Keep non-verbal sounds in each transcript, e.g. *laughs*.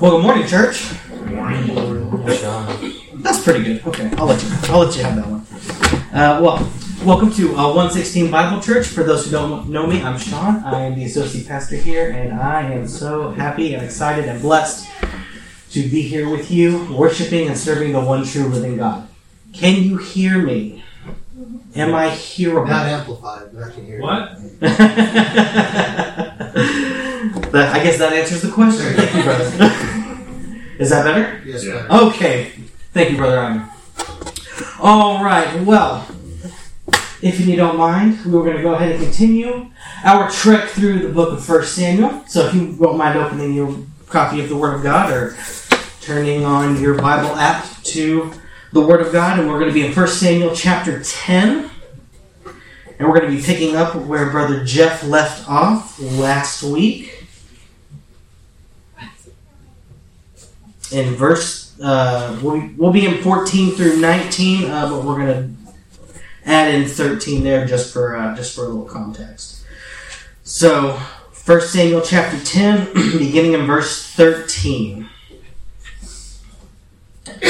Well, good morning, church. Sean. That's pretty good. Okay, I'll let you. I'll let you have that one. Uh, well, welcome to uh, 116 Bible Church. For those who don't know me, I'm Sean. I am the associate pastor here, and I am so happy and excited and blessed to be here with you, worshiping and serving the one true living God. Can you hear me? Am I hearable? Not amplified, but I can hear What? *laughs* That- I guess that answers the question. Thank you, brother. Is that better? Yes, Yeah. better. Okay. Thank you, Brother Ivan. All right. Well, if you don't mind, we we're going to go ahead and continue our trek through the book of First Samuel. So if you won't mind opening your copy of the Word of God or turning on your Bible app to the Word of God, and we're going to be in First Samuel chapter 10. And we're going to be picking up where Brother Jeff left off last week. In verse uh, we'll, be, we'll be in 14 through 19 uh, but we're gonna add in 13 there just for uh, just for a little context. So 1 samuel chapter 10 *clears throat* beginning in verse 13 *clears throat*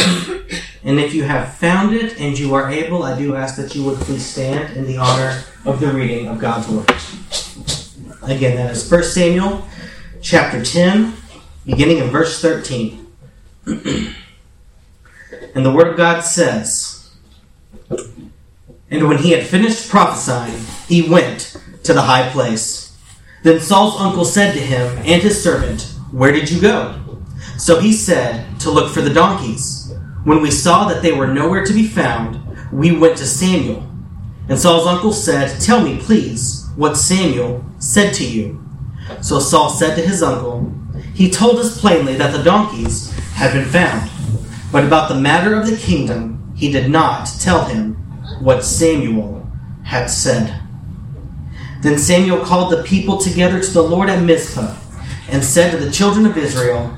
and if you have found it and you are able i do ask that you would please stand in the honor of the reading of god's word. Again that is 1 samuel chapter 10 beginning in verse 13 and the word of God says, And when he had finished prophesying, he went to the high place. Then Saul's uncle said to him and his servant, Where did you go? So he said, To look for the donkeys. When we saw that they were nowhere to be found, we went to Samuel. And Saul's uncle said, Tell me, please, what Samuel said to you. So Saul said to his uncle, He told us plainly that the donkeys had been found. But about the matter of the kingdom, he did not tell him what Samuel had said. Then Samuel called the people together to the Lord at Mizpah and said to the children of Israel,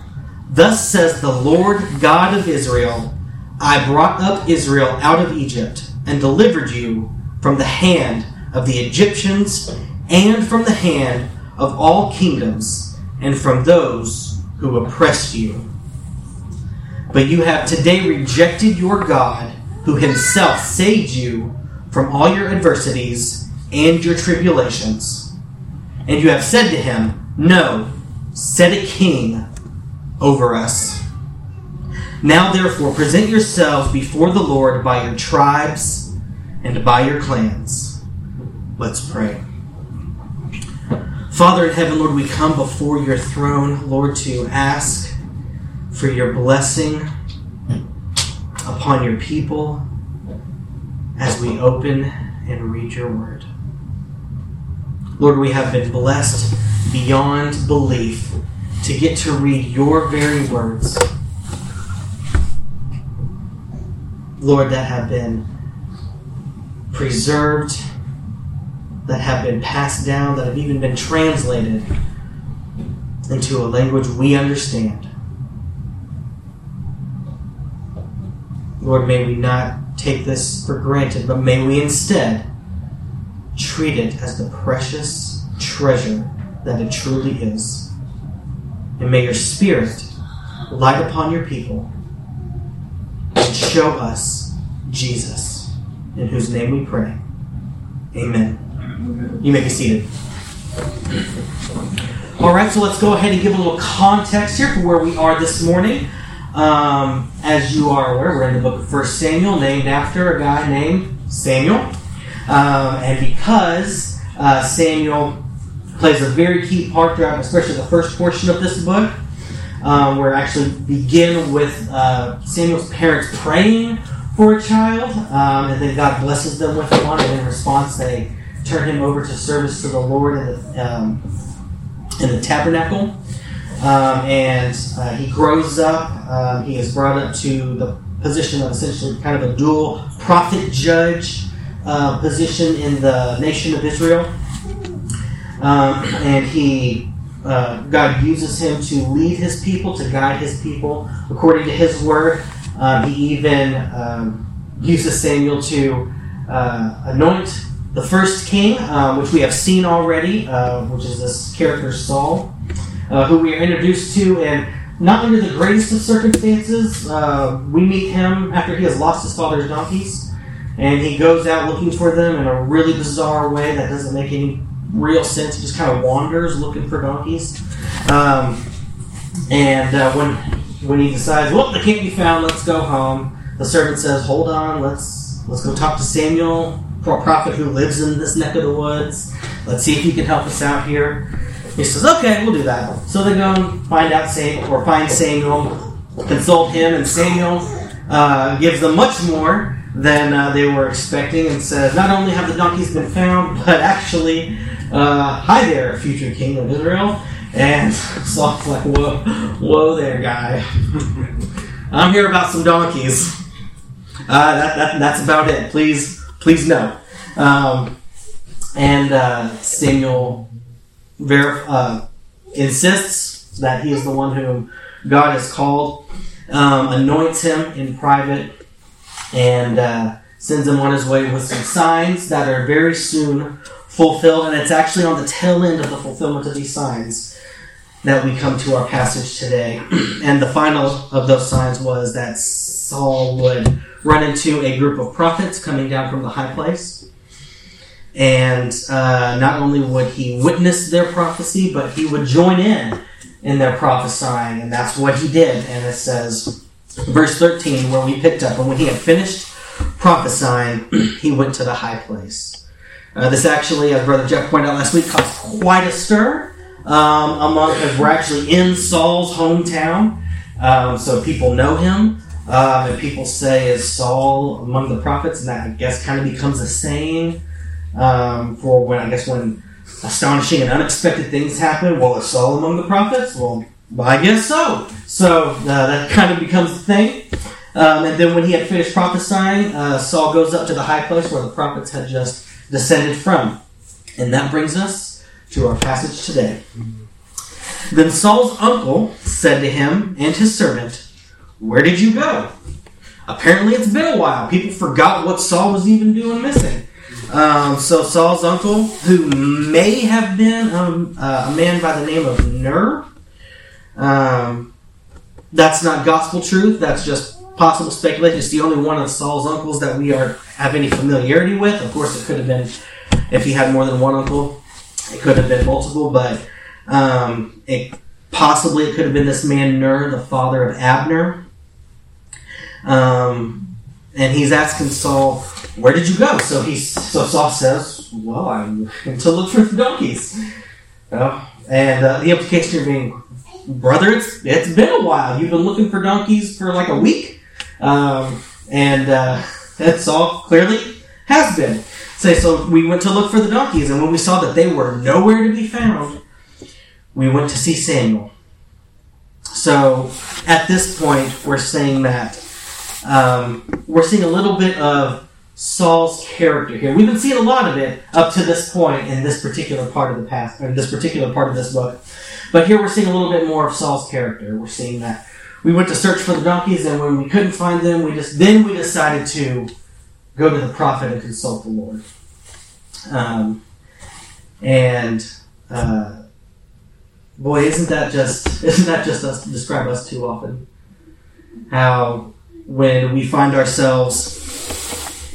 Thus says the Lord God of Israel, I brought up Israel out of Egypt and delivered you from the hand of the Egyptians and from the hand of all kingdoms and from those who oppressed you. But you have today rejected your God, who himself saved you from all your adversities and your tribulations. And you have said to him, No, set a king over us. Now, therefore, present yourselves before the Lord by your tribes and by your clans. Let's pray. Father in heaven, Lord, we come before your throne, Lord, to ask for your blessing upon your people as we open and read your word. Lord, we have been blessed beyond belief to get to read your very words. Lord, that have been preserved, that have been passed down, that have even been translated into a language we understand. Lord, may we not take this for granted, but may we instead treat it as the precious treasure that it truly is. And may your Spirit light upon your people and show us Jesus, in whose name we pray. Amen. You may be seated. All right, so let's go ahead and give a little context here for where we are this morning. Um, as you are aware, we're in the book of First Samuel, named after a guy named Samuel. Um, and because uh, Samuel plays a very key part throughout, especially the first portion of this book, um, where actually begin with uh, Samuel's parents praying for a child, um, and then God blesses them with one, and in response they turn him over to service to the Lord in the, um, in the tabernacle. Um, and uh, he grows up. Um, he is brought up to the position of essentially kind of a dual prophet judge uh, position in the nation of Israel. Um, and he, uh, God uses him to lead his people, to guide his people according to his word. Um, he even um, uses Samuel to uh, anoint the first king, which we have seen already, uh, which is this character Saul, uh, who we are introduced to and not under the greatest of circumstances. Uh, we meet him after he has lost his father's donkeys, and he goes out looking for them in a really bizarre way that doesn't make any real sense. He just kind of wanders looking for donkeys. Um, and uh, when when he decides, well, they can't be found, let's go home. The servant says, hold on, let's let's go talk to Samuel, a prophet who lives in this neck of the woods. Let's see if he can help us out here. He says, okay, we'll do that. So they go and find out Samuel, or find Samuel, consult him, and Samuel uh, gives them much more than uh, they were expecting and says, not only have the donkeys been found, *laughs* but actually, uh, hi there, future king of Israel. And *laughs* Saul's like, whoa, whoa there, guy. *laughs* I'm here about some donkeys. Uh, that, that, that's about it. Please, please no. Um, and uh, Samuel ver- uh, insists that he is the one whom God has called, um, anoints him in private, and uh, sends him on his way with some signs that are very soon fulfilled. And it's actually on the tail end of the fulfillment of these signs that we come to our passage today. *clears throat* and the final of those signs was that Saul would run into a group of prophets coming down from the high place. And uh, not only would he witness their prophecy, but he would join in in their prophesying. And that's what he did. And it says, verse 13, where we picked up, and when he had finished prophesying, *clears throat* he went to the high place. Uh, this actually, as Brother Jeff pointed out last week, caused quite a stir um, among, because we're actually in Saul's hometown. Um, so people know him. Um, and people say, is Saul among the prophets? And that, I guess, kind of becomes a saying um, for when, I guess, when astonishing and unexpected things happen. Well, is Saul among the prophets? Well, I guess so. So uh, that kind of becomes the thing. Um, and then when he had finished prophesying, uh, Saul goes up to the high place where the prophets had just descended from. And that brings us to our passage today. Then Saul's uncle said to him and his servant, Where did you go? Apparently, it's been a while. People forgot what Saul was even doing missing. Um, so Saul's uncle, who may have been um, uh, a man by the name of Ner, um, that's not gospel truth. That's just possible speculation. It's the only one of Saul's uncles that we are have any familiarity with. Of course, it could have been if he had more than one uncle. It could have been multiple, but um, it possibly it could have been this man Ner, the father of Abner. Um, and he's asking Saul, "Where did you go?" So he, so Saul says, "Well, I'm to look for the donkeys." Oh, and uh, the implication being, brother, it's it's been a while. You've been looking for donkeys for like a week, um, and uh, *laughs* and Saul clearly has been. Say so. We went to look for the donkeys, and when we saw that they were nowhere to be found, we went to see Samuel. So at this point, we're saying that um, we're seeing a little bit of Saul's character here. We've been seeing a lot of it up to this point in this particular part of the past, or this particular part of this book. But here we're seeing a little bit more of Saul's character. We're seeing that we went to search for the donkeys, and when we couldn't find them, we just then we decided to go to the prophet and consult the Lord. Um, and uh, boy, isn't that just *laughs* isn't that just us describe us too often? How when we find ourselves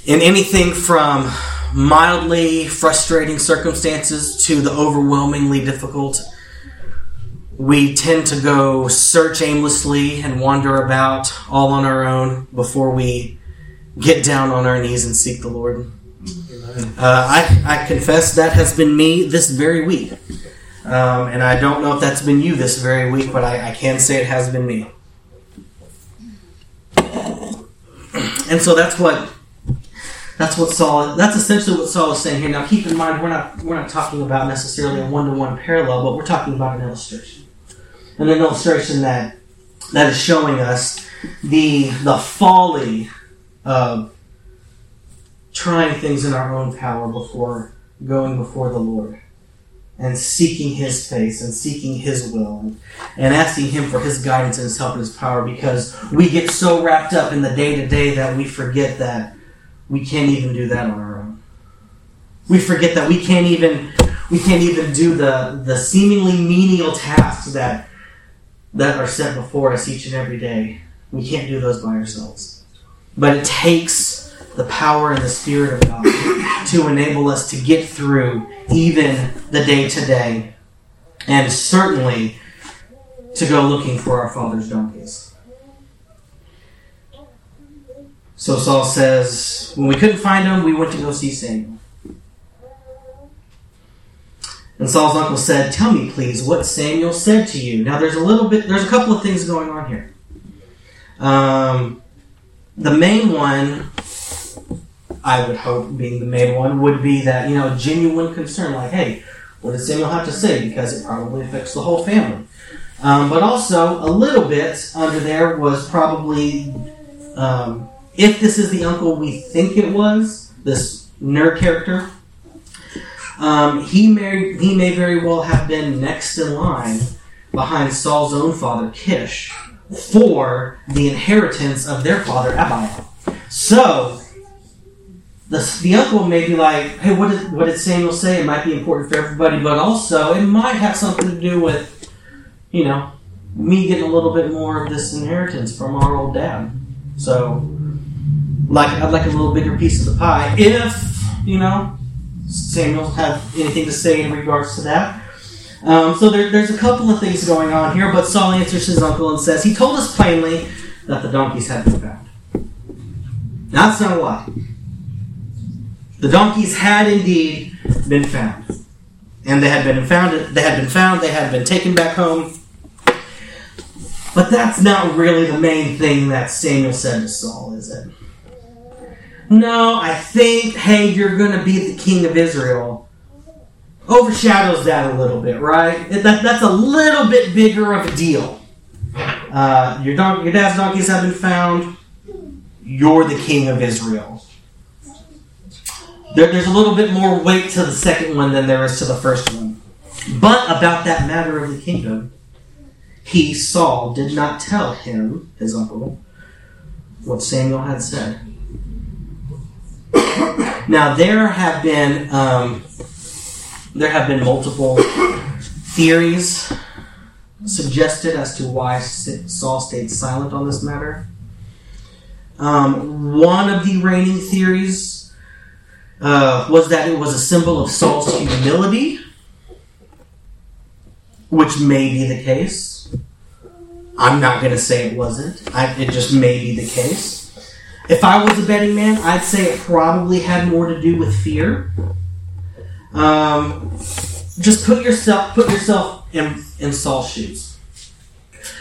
in anything from mildly frustrating circumstances to the overwhelmingly difficult, we tend to go search aimlessly and wander about all on our own before we get down on our knees and seek the Lord. Uh, I, I confess that has been me this very week. Um, and I don't know if that's been you this very week, but I, I can say it has been me. And so that's what that's what Saul that's essentially what Saul is saying here. Now keep in mind we're not we're not talking about necessarily a one to one parallel, but we're talking about an illustration. And an illustration that that is showing us the the folly of trying things in our own power before going before the Lord and seeking His face and seeking His will and, and asking Him for His guidance and His help and His power because we get so wrapped up in the day to day that we forget that we can't even do that on our own. We forget that we can't even we can't even do the the seemingly menial tasks that that are set before us each and every day. We can't do those by ourselves. But it takes the power and the Spirit of God to enable us to get through even the day to day, and certainly to go looking for our father's donkeys. So Saul says, when we couldn't find them, we went to go see Samuel. And Saul's uncle said, Tell me, please, what Samuel said to you. Now, there's a little bit, there's a couple of things going on here. Um, the main one, I would hope being the main one, would be that, you know, genuine concern, like, hey, what did Samuel have to say? Because it probably affects the whole family. Um, but also, a little bit under there was probably, um, if this is the uncle we think it was, this Ner character, um, he may he may very well have been next in line behind Saul's own father Kish for the inheritance of their father Abiah. So the, the uncle may be like, hey, what did, what did Samuel say? It might be important for everybody, but also it might have something to do with, you know, me getting a little bit more of this inheritance from our old dad. So, like, I'd like a little bigger piece of the pie if, you know, Samuel have anything to say in regards to that. Um, so there, there's a couple of things going on here, but Saul answers his uncle and says, He told us plainly that the donkeys had been found. That's not a lie. The donkeys had indeed been found. And they had been found they had been found, they had been taken back home. But that's not really the main thing that Samuel said to Saul, is it? No, I think, hey, you're to be the king of Israel overshadows that a little bit, right? That, that's a little bit bigger of a deal. Uh, your, don- your dad's donkeys have been found. You're the king of Israel. There, there's a little bit more weight to the second one than there is to the first one. But about that matter of the kingdom, he, Saul, did not tell him, his uncle, what Samuel had said. now there have been um, there have been multiple theories suggested as to why Saul stayed silent on this matter. Um, one of the reigning theories was that it was a symbol of Saul's humility, which may be the case. I'm not going to say it wasn't. I, it just may be the case. If I was a betting man, I'd say it probably had more to do with fear. Um, just put yourself put yourself in, in Saul's shoes.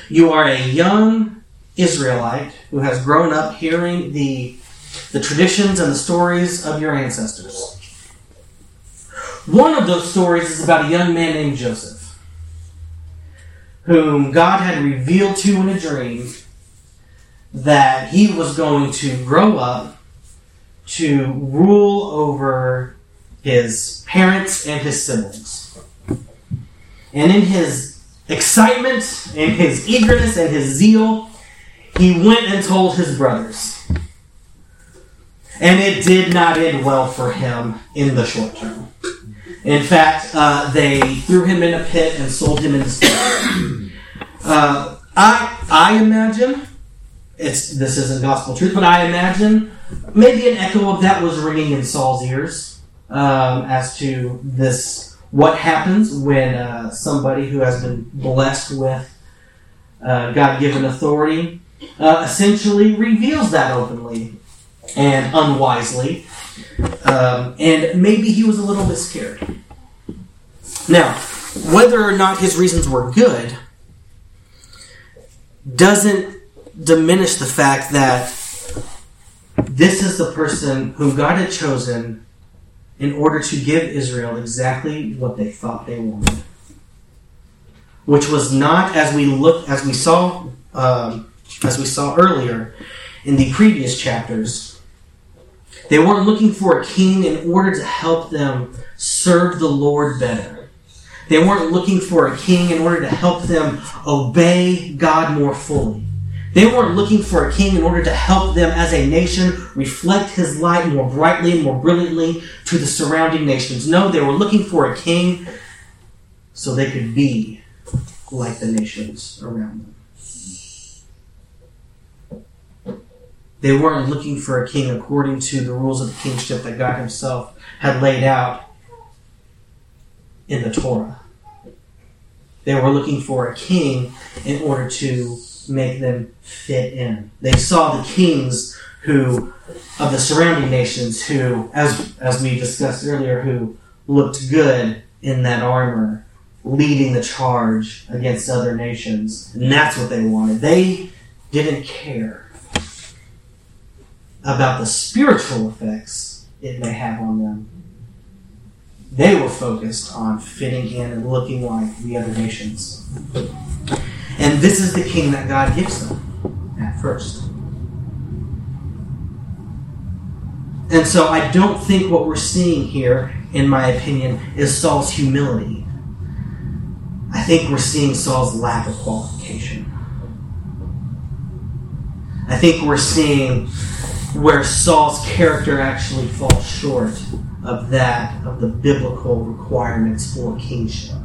You are a young Israelite who has grown up hearing the the traditions and the stories of your ancestors. One of those stories is about a young man named Joseph, whom God had revealed to in a dream that he was going to grow up to rule over his parents and his siblings. And in his excitement and his eagerness and his zeal, he went and told his brothers. And it did not end well for him in the short term. In fact, uh, they threw him in a pit and sold him into slavery. Uh, I, I imagine it's this isn't gospel truth, but I imagine maybe an echo of that was ringing in Saul's ears um, as to this what happens when uh, somebody who has been blessed with uh, God given authority uh, essentially reveals that openly and unwisely. Um, and maybe he was a little bit scared. Now, whether or not his reasons were good doesn't diminish the fact that this is the person whom God had chosen in order to give Israel exactly what they thought they wanted, which was not as we look as we saw um, as we saw earlier in the previous chapters. They weren't looking for a king in order to help them serve the Lord better. They weren't looking for a king in order to help them obey God more fully. They weren't looking for a king in order to help them as a nation reflect his light more brightly and more brilliantly to the surrounding nations. No, they were looking for a king so they could be like the nations around them. They weren't looking for a king according to the rules of the kingship that God Himself had laid out in the Torah. They were looking for a king in order to make them fit in. They saw the kings who of the surrounding nations who, as as we discussed earlier, who looked good in that armor, leading the charge against other nations. And that's what they wanted. They didn't care about the spiritual effects it may have on them. They were focused on fitting in and looking like the other nations. And this is the king that God gives them at first. And so I don't think what we're seeing here, in my opinion, is Saul's humility. I think we're seeing Saul's lack of qualification. I think we're seeing where Saul's character actually falls short of that of the biblical requirements for kingship.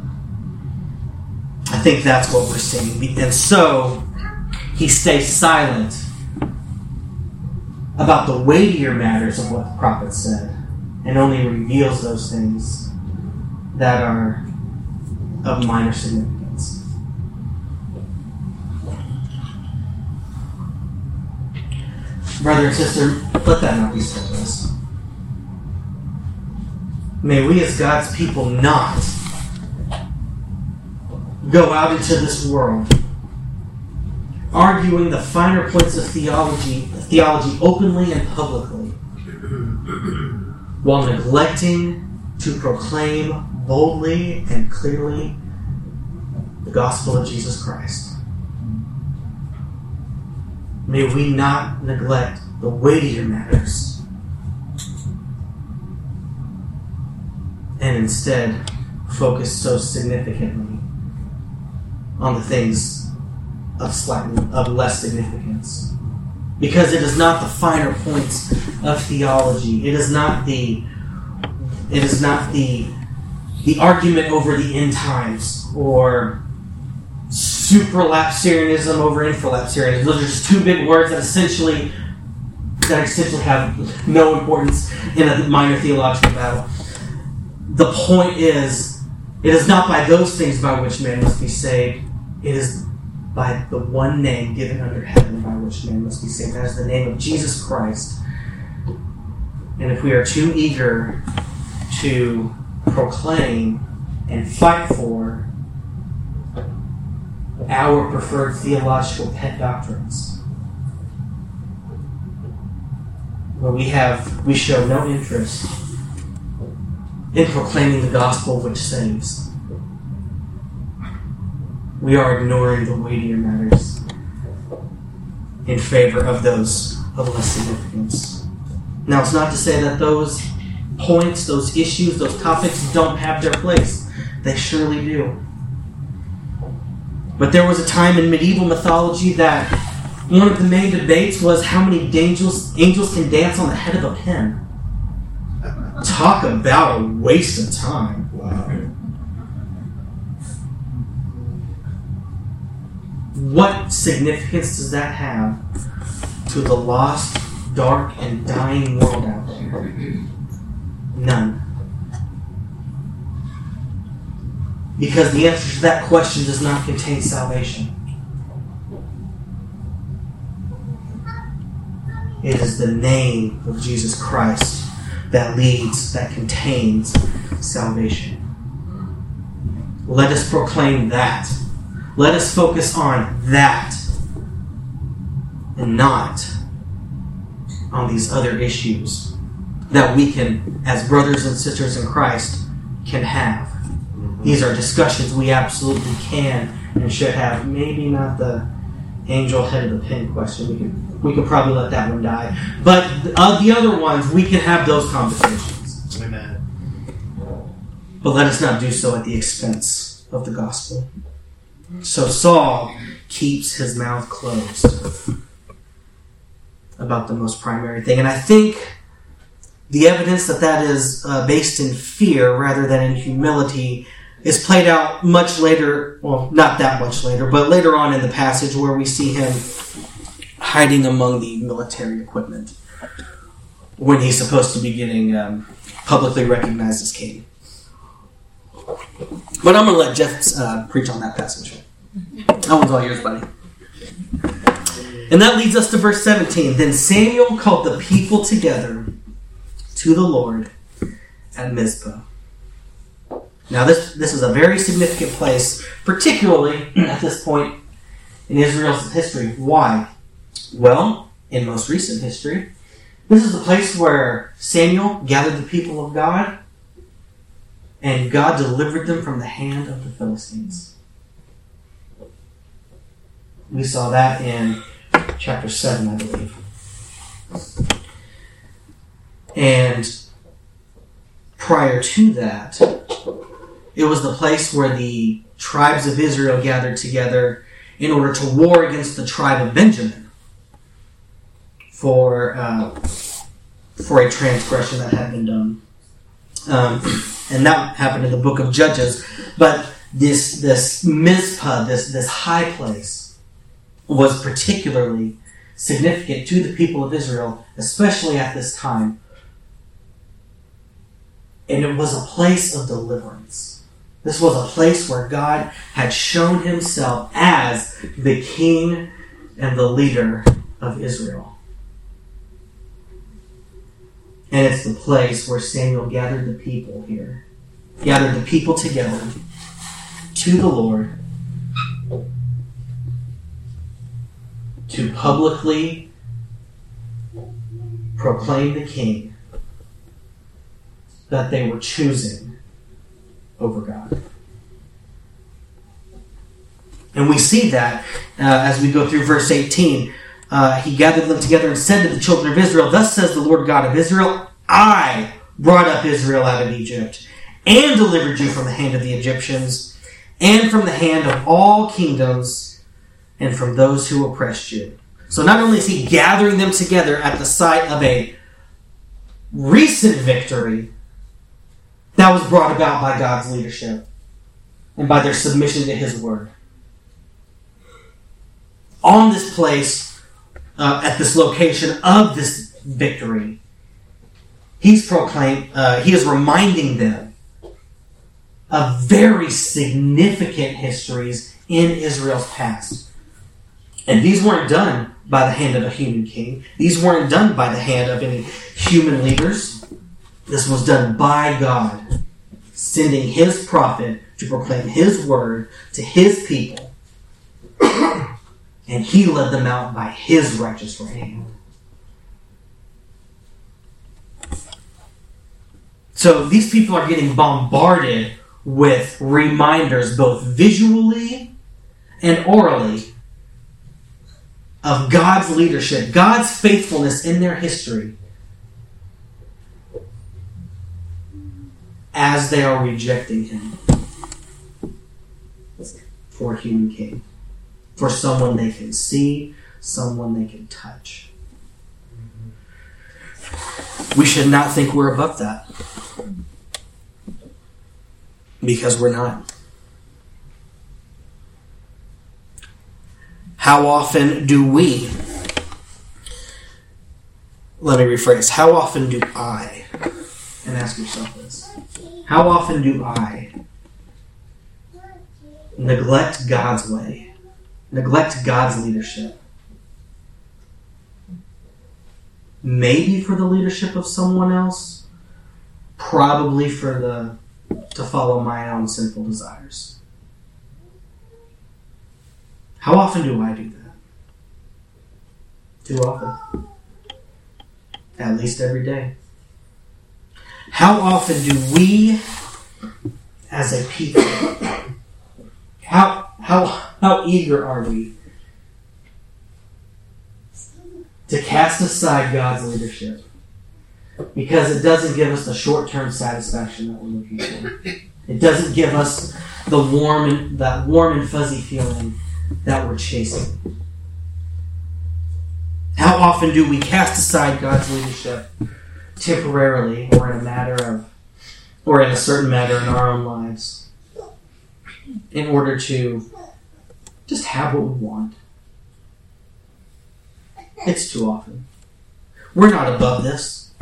I think that's what we're seeing. And so he stays silent about the weightier matters of what the prophet said and only reveals those things that are of minor significance. Brother and sister, let that not be said of us. May we as God's people not go out into this world arguing the finer points of theology, theology openly and publicly, while neglecting to proclaim boldly and clearly the gospel of Jesus Christ. May we not neglect the weightier matters and instead focus so significantly on the things of slightly of less significance. Because it is not the finer points of theology. It is not the it is not the the argument over the end times or supralapsarianism over infralapsarianism. Those are just two big words that essentially that essentially have no importance in a minor theological battle. The point is, it is not by those things by which man must be saved. It is by the one name given under heaven by which man must be saved. That is the name of Jesus Christ. And if we are too eager to proclaim and fight for our preferred theological pet doctrines, where we have we show no interest in proclaiming the gospel which saves. We are ignoring the weightier matters in favor of those of less significance. Now, it's not to say that those points, those issues, those topics don't have their place. They surely do. But there was a time in medieval mythology that one of the main debates was how many angels, angels can dance on the head of a pin. Talk about a waste of time. Wow. What significance does that have to the lost, dark, and dying world out there? None. Because the answer to that question does not contain salvation. It is the name of Jesus Christ that leads, that contains salvation. Let us proclaim that. Let us focus on that and not on these other issues that we can, as brothers and sisters in Christ, can have. These are discussions we absolutely can and should have. Maybe not the angel head of the pin question. We can we can probably let that one die. But of the other ones, we can have those conversations. Amen. But let us not do so at the expense of the gospel. So Saul keeps his mouth closed about the most primary thing. And I think the evidence that that is uh, based in fear rather than in humility is played out much later, well, not that much later, but later on in the passage where we see him hiding among the military equipment when he's supposed to be getting um, publicly recognized as king. But I'm going to let Jeff uh, preach on that passage. That one's all yours, buddy. And that leads us to verse 17. Then Samuel called the people together to the Lord at Mizpah. Now, this, this is a very significant place, particularly at this point in Israel's history. Why? Well, in most recent history, this is the place where Samuel gathered the people of God and God delivered them from the hand of the Philistines. We saw that in chapter 7, I believe. And prior to that, it was the place where the tribes of Israel gathered together in order to war against the tribe of Benjamin for uh, for a transgression that had been done, um, and that happened in the book of Judges. But this this Mizpah, this this high place, was particularly significant to the people of Israel, especially at this time. And it was a place of deliverance. This was a place where God had shown himself as the king and the leader of Israel. And it's the place where Samuel gathered the people here, gathered the people together to the Lord to publicly proclaim the king that they were choosing over God. And we see that uh, as we go through verse 18. Uh, he gathered them together and said to the children of Israel, Thus says the Lord God of Israel, I brought up Israel out of Egypt and delivered you from the hand of the Egyptians and from the hand of all kingdoms and from those who oppressed you. So not only is he gathering them together at the site of a recent victory that was brought about by God's leadership and by their submission to his word. On this place, uh, at this location of this victory, he's proclaimed, uh, he is reminding them of very significant histories in Israel's past. And these weren't done by the hand of a human king. These weren't done by the hand of any human leaders. This was done by God, sending his prophet to proclaim his word to his people. and he led them out by his righteous right hand. So these people are getting bombarded with reminders, both visually and orally, of God's leadership, God's faithfulness in their history as they are rejecting Him for a human king, for someone they can see, someone they can touch. We should not think we're above that because we're not. How often do we, let me rephrase, how often do I, and ask yourself this, how often do I neglect God's way, neglect God's leadership? Maybe for the leadership of someone else, probably for the to follow my own sinful desires. How often do I do that? Too often. At least every day. How often do we, as a people, how, how, how eager are we to cast aside God's leadership? Because it doesn't give us the short term satisfaction that we're looking for. It doesn't give us the warm and that warm and fuzzy feeling that we're chasing? How often do we cast aside God's leadership temporarily or in a matter of, or in a certain matter in our own lives? in order to just have what we want. It's too often. We're not above this.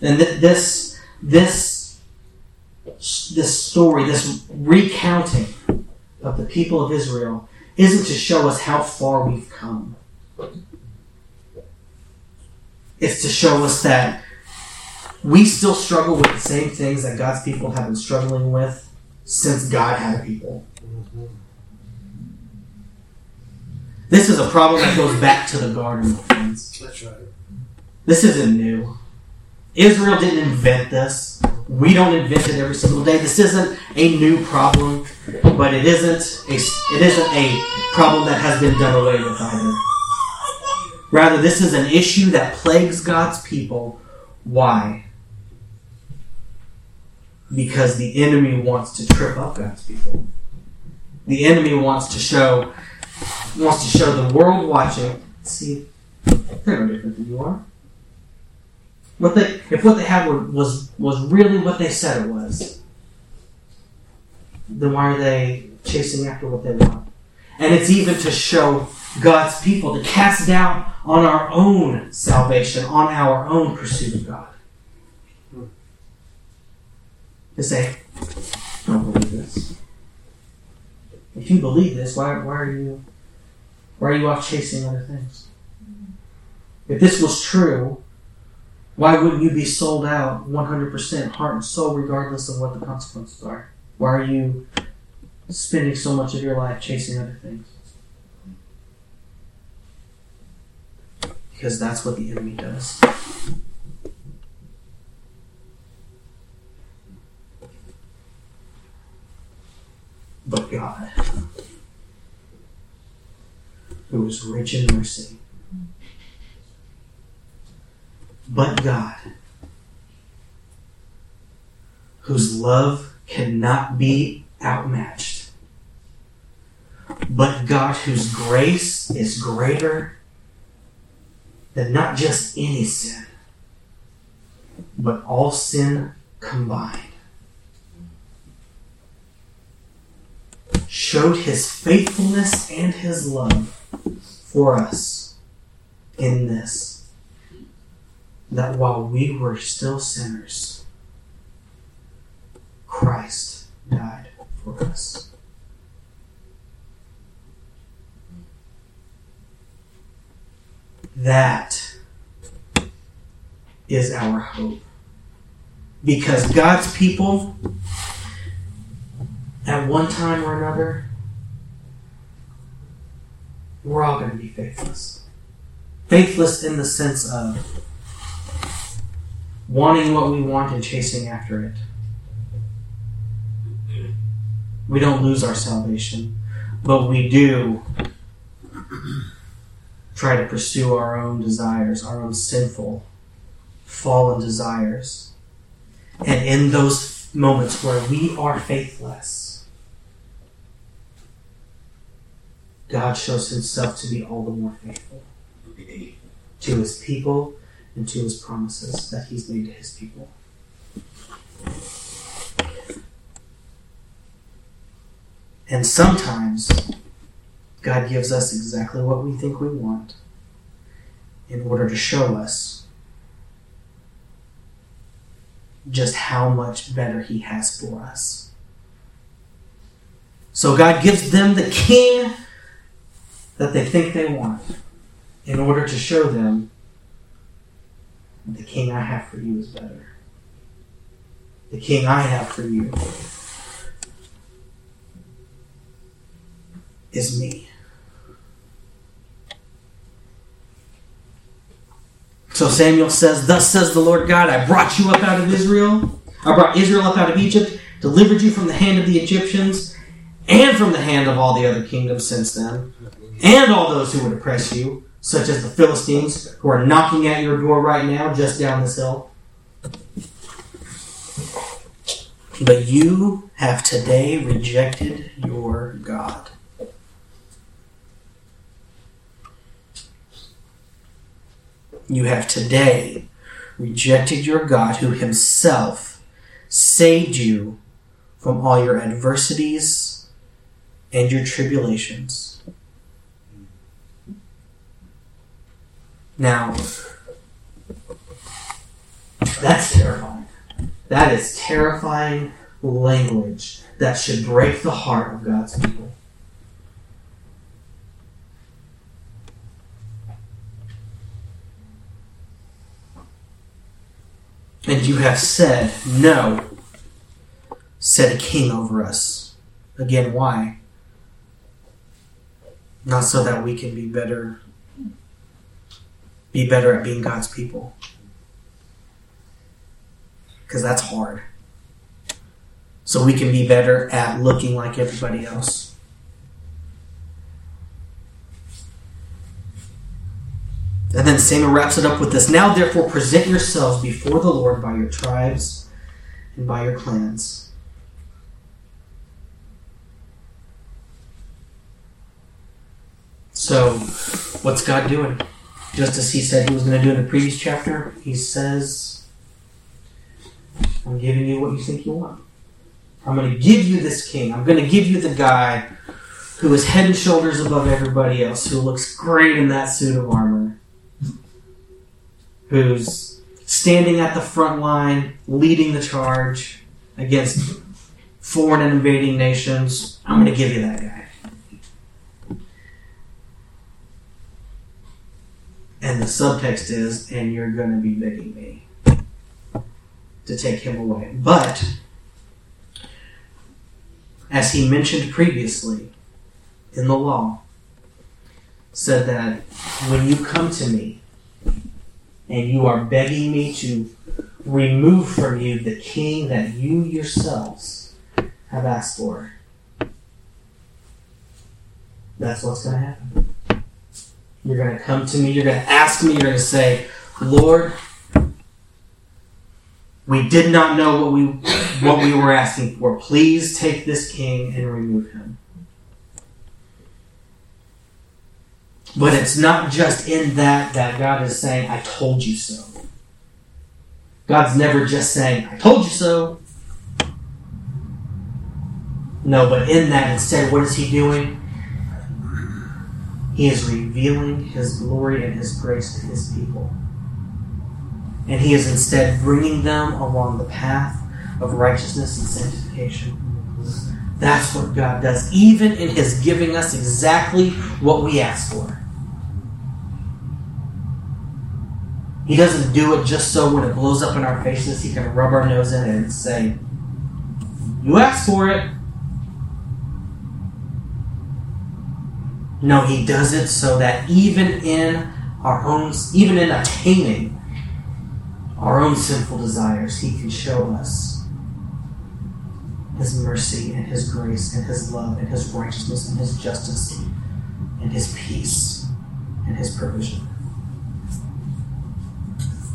And th- this, this, this story, this recounting of the people of Israel isn't to show us how far we've come. It's to show us that we still struggle with the same things that God's people have been struggling with since God had a people. This is a problem that goes back to the garden, friends. That's right. This isn't new. Israel didn't invent this. We don't invent it every single day. This isn't a new problem, but it isn't a it isn't a problem that has been done away with either. Rather, this is an issue that plagues God's people. Why? Because the enemy wants to trip up God's people. The enemy wants to show wants to show the world watching. See, they're no different than you are. What they, if what they had were, was was really what they said it was, then why are they chasing after what they want? And it's even to show God's people to cast doubt on our own salvation, on our own pursuit of God. To say, I don't believe this. If you believe this, why, why are you why are you off chasing other things? If this was true, why wouldn't you be sold out 100% heart and soul regardless of what the consequences are? Why are you spending so much of your life chasing other things? Because that's what the enemy does. But God, who is rich in mercy, but God, whose love cannot be outmatched, but God, whose grace is greater than not just any sin, but all sin combined, showed his faithfulness and his love for us in this that while we were still sinners, Christ died for us. That is our hope. Because God's people, at one time or another, we're all going to be faithless. Faithless in the sense of wanting what we want and chasing after it. We don't lose our salvation, but we do try to pursue our own desires, our own sinful, fallen desires. And in those moments where we are faithless, God shows himself to be all the more faithful to his people and to his promises that he's made to his people. And sometimes God gives us exactly what we think we want in order to show us just how much better he has for us. So God gives them the king that they think they want in order to show them the king I have for you is better. The king I have for you is me. So Samuel says, Thus says the Lord God, I brought you up out of Israel. I brought Israel up out of Egypt, delivered you from the hand of the Egyptians, and from the hand of all the other kingdoms since then, and all those who would oppress you, such as the Philistines, who are knocking at your door right now, just down this hill. But you have today rejected your God. You have today rejected your God who himself saved you from all your adversities and your tribulations. Now, that's terrifying. That is terrifying language that should break the heart of God's people. And you have said, No, said a king over us. Again, why? Not so that we can be better be better at being God's people. Because that's hard. So we can be better at looking like everybody else. And then Samuel wraps it up with this Now therefore present yourselves before the Lord by your tribes and by your clans. So, what's God doing? Just as he said he was going to do in the previous chapter, he says, I'm giving you what you think you want. I'm going to give you this king. I'm going to give you the guy who is head and shoulders above everybody else, who looks great in that suit of armor, who's standing at the front line, leading the charge against foreign and invading nations. I'm going to give you that guy. And the subtext is, and you're going to be begging me to take him away. But, as he mentioned previously in the law, said that when you come to me and you are begging me to remove from you the king that you yourselves have asked for, that's what's going to happen. You're going to come to me. You're going to ask me. You're going to say, Lord, we did not know what we what we were asking for. Please take this king and remove him. But it's not just in that that God is saying, I told you so. God's never just saying, I told you so. No, but in that, instead, what is He doing? He is revealing His glory and His grace to His people. And He is instead bringing them along the path of righteousness and sanctification. That's what God does, even in His giving us exactly what we ask for. He doesn't do it just so when it blows up in our faces, He can rub our nose in it and say, You asked for it. No, he does it so that even in our own, even in attaining our own sinful desires, he can show us his mercy and his grace and his love and his righteousness and his justice and his peace and his provision.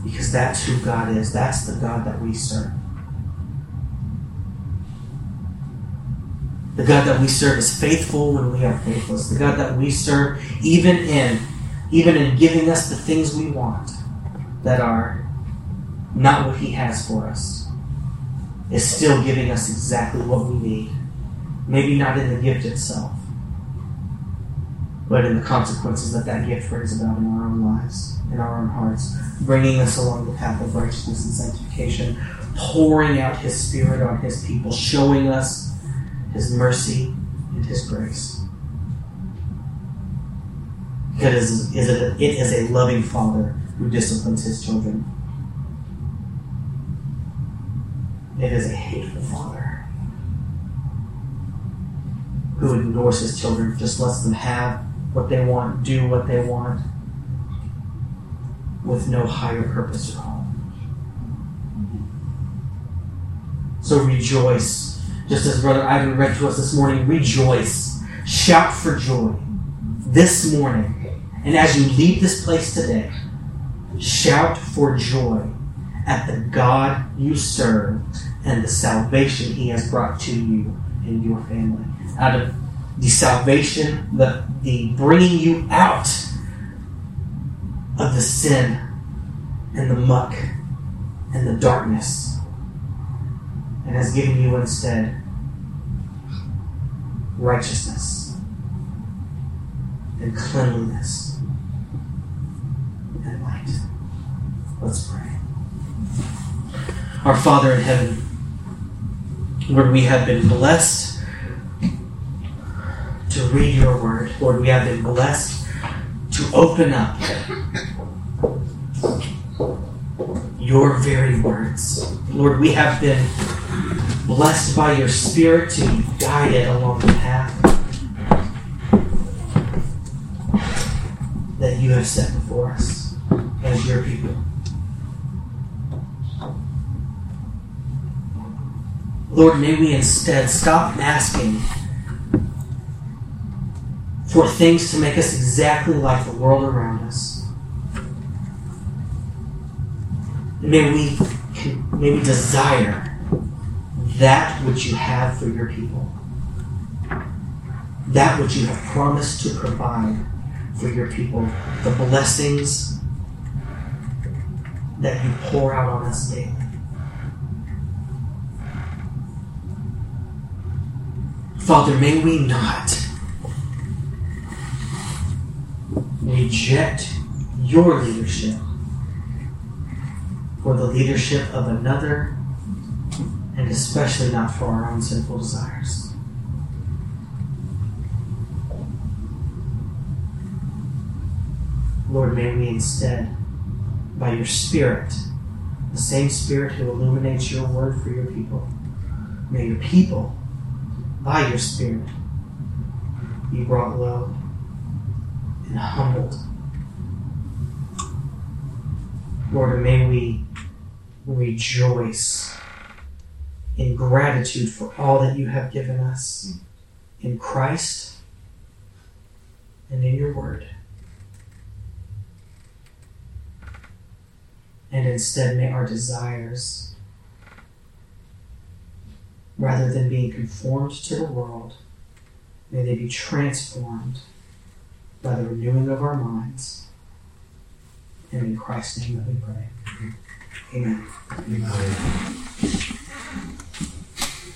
Because that's who God is. That's the God that we serve. The God that we serve is faithful when we are faithless. The God that we serve, even in even in giving us the things we want that are not what He has for us, is still giving us exactly what we need. Maybe not in the gift itself, but in the consequences that that gift brings about in our own lives, in our own hearts, bringing us along the path of righteousness and sanctification, pouring out His Spirit on His people, showing us his mercy, and His grace. Because it is a loving Father who disciplines His children. It is a hateful Father who ignores His children, just lets them have what they want, do what they want, with no higher purpose at all. So rejoice just as Brother Ivan read to us this morning, rejoice, shout for joy this morning. And as you leave this place today, shout for joy at the God you serve and the salvation He has brought to you and your family. Out of the salvation, the, the bringing you out of the sin and the muck and the darkness and has given you instead righteousness and cleanliness and light. Let's pray. Our Father in heaven, Lord, we have been blessed to read your word. Lord, we have been blessed to open up your very words. Lord, we have been blessed by your Spirit to be guided along the path that you have set before us as your people. Lord, may we instead stop asking for things to make us exactly like the world around us. May we, may we desire that which you have for your people, that which you have promised to provide for your people, the blessings that you pour out on us daily. Father, may we not reject your leadership for the leadership of another, and especially not for our own sinful desires. Lord, may we instead, by your Spirit, the same Spirit who illuminates your word for your people, may your people, by your Spirit, be brought low and humbled. Lord, may we rejoice in gratitude for all that you have given us hmm. in Christ and in your word. And instead, may our desires, rather than being conformed to the world, may they be transformed by the renewing of our minds. And in Christ's name that we pray. Hmm. Amen. Amen.